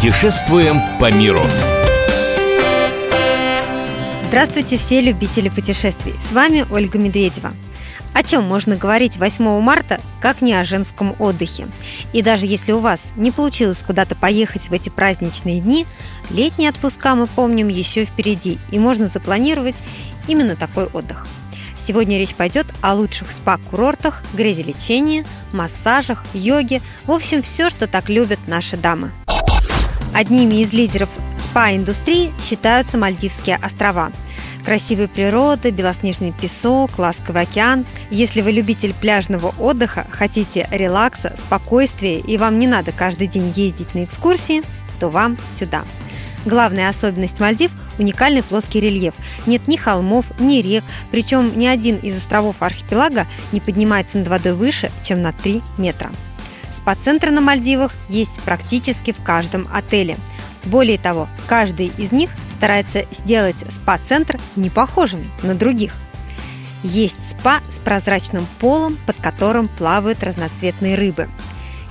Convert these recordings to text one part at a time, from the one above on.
Путешествуем по миру. Здравствуйте, все любители путешествий. С вами Ольга Медведева. О чем можно говорить 8 марта, как не о женском отдыхе? И даже если у вас не получилось куда-то поехать в эти праздничные дни, летние отпуска мы помним еще впереди, и можно запланировать именно такой отдых. Сегодня речь пойдет о лучших спа-курортах, грязелечении, массажах, йоге, в общем, все, что так любят наши дамы. Одними из лидеров спа-индустрии считаются Мальдивские острова. Красивая природа, белоснежный песок, ласковый океан. Если вы любитель пляжного отдыха, хотите релакса, спокойствия и вам не надо каждый день ездить на экскурсии, то вам сюда. Главная особенность Мальдив – уникальный плоский рельеф. Нет ни холмов, ни рек, причем ни один из островов архипелага не поднимается над водой выше, чем на 3 метра. Спа-центры на Мальдивах есть практически в каждом отеле. Более того, каждый из них старается сделать спа-центр не похожим на других. Есть спа с прозрачным полом, под которым плавают разноцветные рыбы.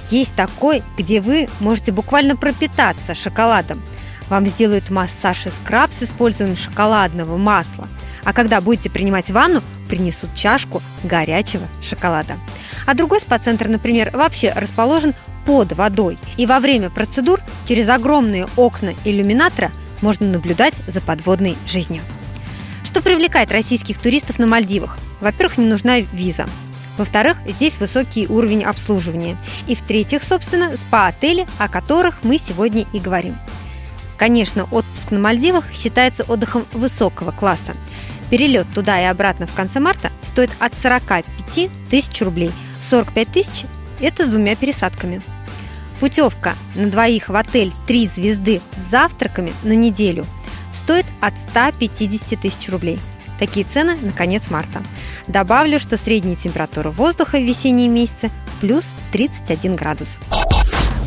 Есть такой, где вы можете буквально пропитаться шоколадом – вам сделают массаж и скраб с использованием шоколадного масла. А когда будете принимать ванну, принесут чашку горячего шоколада. А другой спа-центр, например, вообще расположен под водой. И во время процедур через огромные окна иллюминатора можно наблюдать за подводной жизнью. Что привлекает российских туристов на Мальдивах? Во-первых, не нужна виза. Во-вторых, здесь высокий уровень обслуживания. И в-третьих, собственно, спа-отели, о которых мы сегодня и говорим. Конечно, отпуск на Мальдивах считается отдыхом высокого класса. Перелет туда и обратно в конце марта стоит от 45 тысяч рублей. 45 тысяч – это с двумя пересадками. Путевка на двоих в отель «Три звезды» с завтраками на неделю стоит от 150 тысяч рублей. Такие цены на конец марта. Добавлю, что средняя температура воздуха в весенние месяцы плюс 31 градус.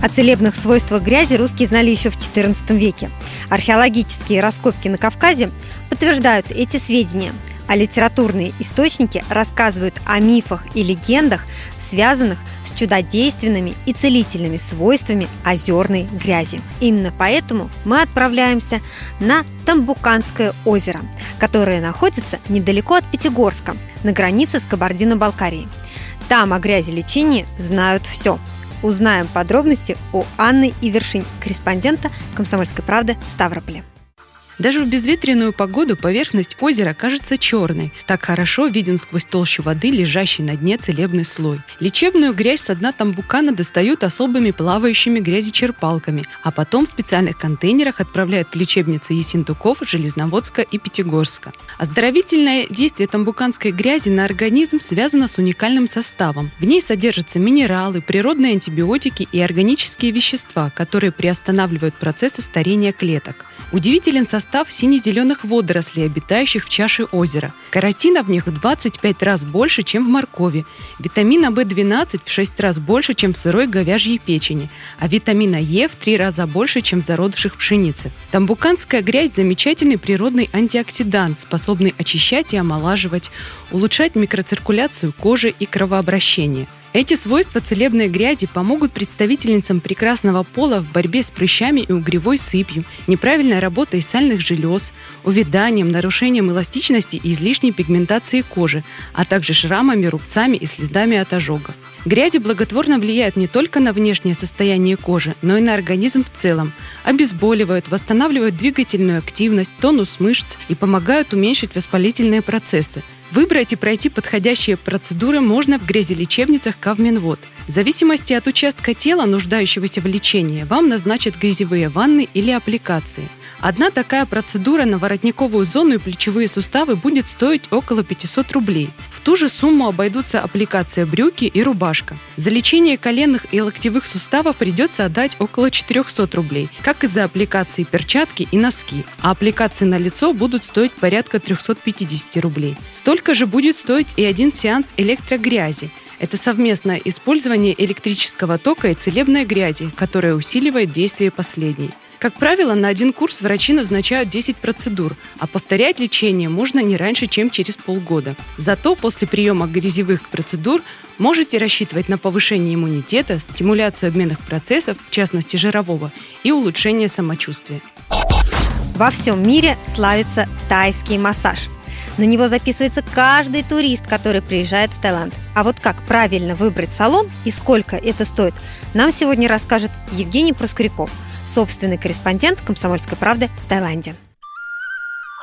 О целебных свойствах грязи русские знали еще в XIV веке. Археологические раскопки на Кавказе подтверждают эти сведения, а литературные источники рассказывают о мифах и легендах, связанных с чудодейственными и целительными свойствами озерной грязи. Именно поэтому мы отправляемся на Тамбуканское озеро, которое находится недалеко от Пятигорска, на границе с Кабардино-Балкарией. Там о грязи лечении знают все – Узнаем подробности у Анны Ивершинь, корреспондента «Комсомольской правды» в Ставрополе. Даже в безветренную погоду поверхность озера кажется черной. Так хорошо виден сквозь толщу воды, лежащий на дне целебный слой. Лечебную грязь со дна тамбукана достают особыми плавающими грязечерпалками, а потом в специальных контейнерах отправляют в лечебницы Есентуков, Железноводска и Пятигорска. Оздоровительное действие тамбуканской грязи на организм связано с уникальным составом. В ней содержатся минералы, природные антибиотики и органические вещества, которые приостанавливают процессы старения клеток. Удивителен состав сине-зеленых водорослей, обитающих в чаше озера. Каротина в них в 25 раз больше, чем в моркови. Витамина В12 в 6 раз больше, чем в сырой говяжьей печени. А витамина Е в 3 раза больше, чем в зародышах пшеницы. Тамбуканская грязь – замечательный природный антиоксидант, способный очищать и омолаживать, улучшать микроциркуляцию кожи и кровообращение – эти свойства целебной грязи помогут представительницам прекрасного пола в борьбе с прыщами и угревой сыпью, неправильной работой сальных желез, увяданием, нарушением эластичности и излишней пигментацией кожи, а также шрамами, рубцами и следами от ожогов. Грязи благотворно влияют не только на внешнее состояние кожи, но и на организм в целом. Обезболивают, восстанавливают двигательную активность, тонус мышц и помогают уменьшить воспалительные процессы. Выбрать и пройти подходящие процедуры можно в грязелечебницах Кавминвод. В зависимости от участка тела, нуждающегося в лечении, вам назначат грязевые ванны или аппликации – Одна такая процедура на воротниковую зону и плечевые суставы будет стоить около 500 рублей. В ту же сумму обойдутся аппликация брюки и рубашка. За лечение коленных и локтевых суставов придется отдать около 400 рублей, как и за аппликации перчатки и носки. А аппликации на лицо будут стоить порядка 350 рублей. Столько же будет стоить и один сеанс электрогрязи. Это совместное использование электрического тока и целебной грязи, которая усиливает действие последней. Как правило, на один курс врачи назначают 10 процедур, а повторять лечение можно не раньше, чем через полгода. Зато после приема грязевых процедур можете рассчитывать на повышение иммунитета, стимуляцию обменных процессов, в частности жирового, и улучшение самочувствия. Во всем мире славится тайский массаж. На него записывается каждый турист, который приезжает в Таиланд. А вот как правильно выбрать салон и сколько это стоит, нам сегодня расскажет Евгений Проскуряков, собственный корреспондент «Комсомольской правды» в Таиланде.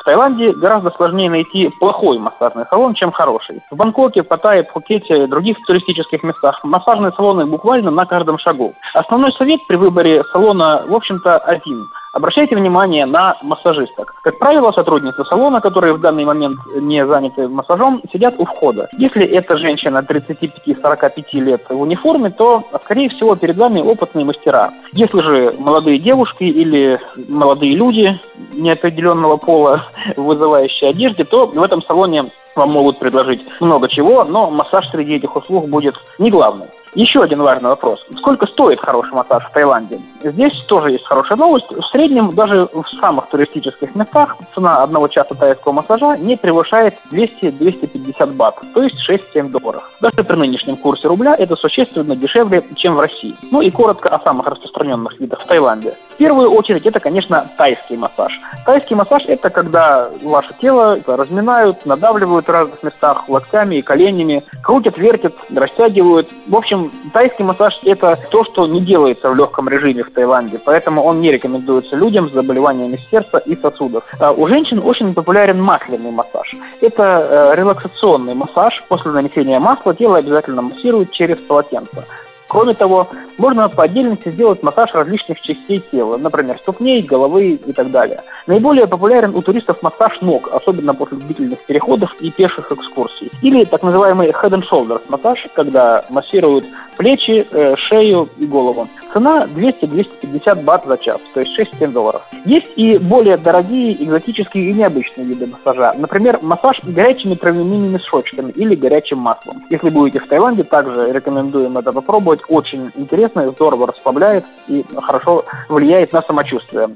Таиланде гораздо сложнее найти плохой массажный салон, чем хороший. В Бангкоке, Паттайе, Пхукете и других туристических местах массажные салоны буквально на каждом шагу. Основной совет при выборе салона, в общем-то, один – Обращайте внимание на массажисток. Как правило, сотрудницы салона, которые в данный момент не заняты массажом, сидят у входа. Если это женщина 35-45 лет в униформе, то, скорее всего, перед вами опытные мастера. Если же молодые девушки или молодые люди неопределенного пола, вызывающие одежде, то в этом салоне вам могут предложить много чего, но массаж среди этих услуг будет не главным. Еще один важный вопрос. Сколько стоит хороший массаж в Таиланде? Здесь тоже есть хорошая новость. В среднем даже в самых туристических местах цена одного часа тайского массажа не превышает 200-250 бат, то есть 6-7 долларов. Даже при нынешнем курсе рубля это существенно дешевле, чем в России. Ну и коротко о самых распространенных видах в Таиланде. В первую очередь это, конечно, тайский массаж. Тайский массаж это когда ваше тело разминают, надавливают в разных местах локтями и коленями, крутят, вертят, растягивают. В общем, тайский массаж – это то, что не делается в легком режиме в Таиланде, поэтому он не рекомендуется людям с заболеваниями сердца и сосудов. А у женщин очень популярен масляный массаж. Это э, релаксационный массаж. После нанесения масла тело обязательно массируют через полотенце. Кроме того, можно по отдельности сделать массаж различных частей тела, например, ступней, головы и так далее. Наиболее популярен у туристов массаж ног, особенно после длительных переходов и пеших экскурсий. Или так называемый head and shoulders массаж, когда массируют плечи, э, шею и голову. Цена 200-250 бат за час, то есть 6-7 долларов. Есть и более дорогие, экзотические и необычные виды массажа. Например, массаж горячими травяными мешочками или горячим маслом. Если будете в Таиланде, также рекомендуем это попробовать. Очень интересно, здорово расслабляет и хорошо влияет на самочувствие.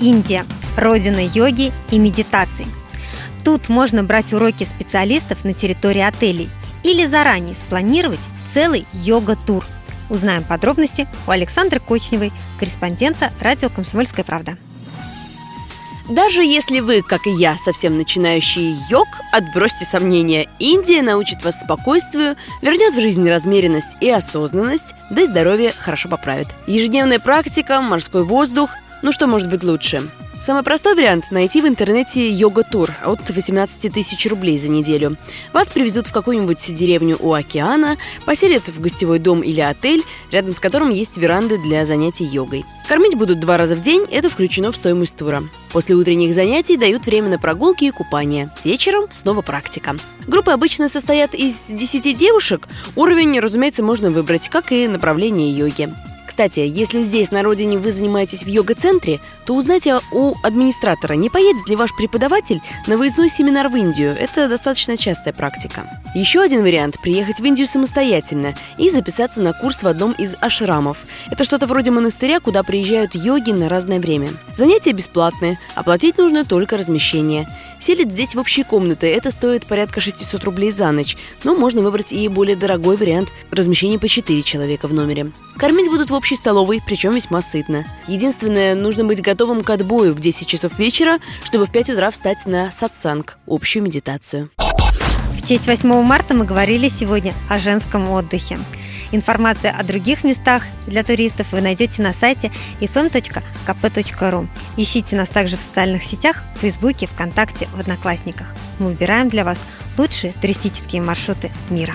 Индия – родина йоги и медитации. Тут можно брать уроки специалистов на территории отелей или заранее спланировать целый йога-тур. Узнаем подробности у Александры Кочневой, корреспондента радио «Комсомольская правда». Даже если вы, как и я, совсем начинающий йог, отбросьте сомнения. Индия научит вас спокойствию, вернет в жизнь размеренность и осознанность, да и здоровье хорошо поправит. Ежедневная практика, морской воздух. Ну что может быть лучше? Самый простой вариант – найти в интернете йога-тур от 18 тысяч рублей за неделю. Вас привезут в какую-нибудь деревню у океана, поселят в гостевой дом или отель, рядом с которым есть веранды для занятий йогой. Кормить будут два раза в день, это включено в стоимость тура. После утренних занятий дают время на прогулки и купание. Вечером снова практика. Группы обычно состоят из 10 девушек. Уровень, разумеется, можно выбрать, как и направление йоги. Кстати, если здесь, на родине, вы занимаетесь в йога-центре, то узнайте у администратора, не поедет ли ваш преподаватель на выездной семинар в Индию. Это достаточно частая практика. Еще один вариант – приехать в Индию самостоятельно и записаться на курс в одном из ашрамов. Это что-то вроде монастыря, куда приезжают йоги на разное время. Занятия бесплатные, оплатить нужно только размещение. Селят здесь в общие комнаты, это стоит порядка 600 рублей за ночь, но можно выбрать и более дорогой вариант – размещение по 4 человека в номере. Кормить будут в общей столовой, причем весьма сытно. Единственное, нужно быть готовым к отбою в 10 часов вечера, чтобы в 5 утра встать на сатсанг – общую медитацию. В честь 8 марта мы говорили сегодня о женском отдыхе. Информация о других местах для туристов вы найдете на сайте fm.kp.ru. Ищите нас также в социальных сетях, в Фейсбуке, ВКонтакте, в Одноклассниках. Мы выбираем для вас лучшие туристические маршруты мира.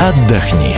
Отдохни.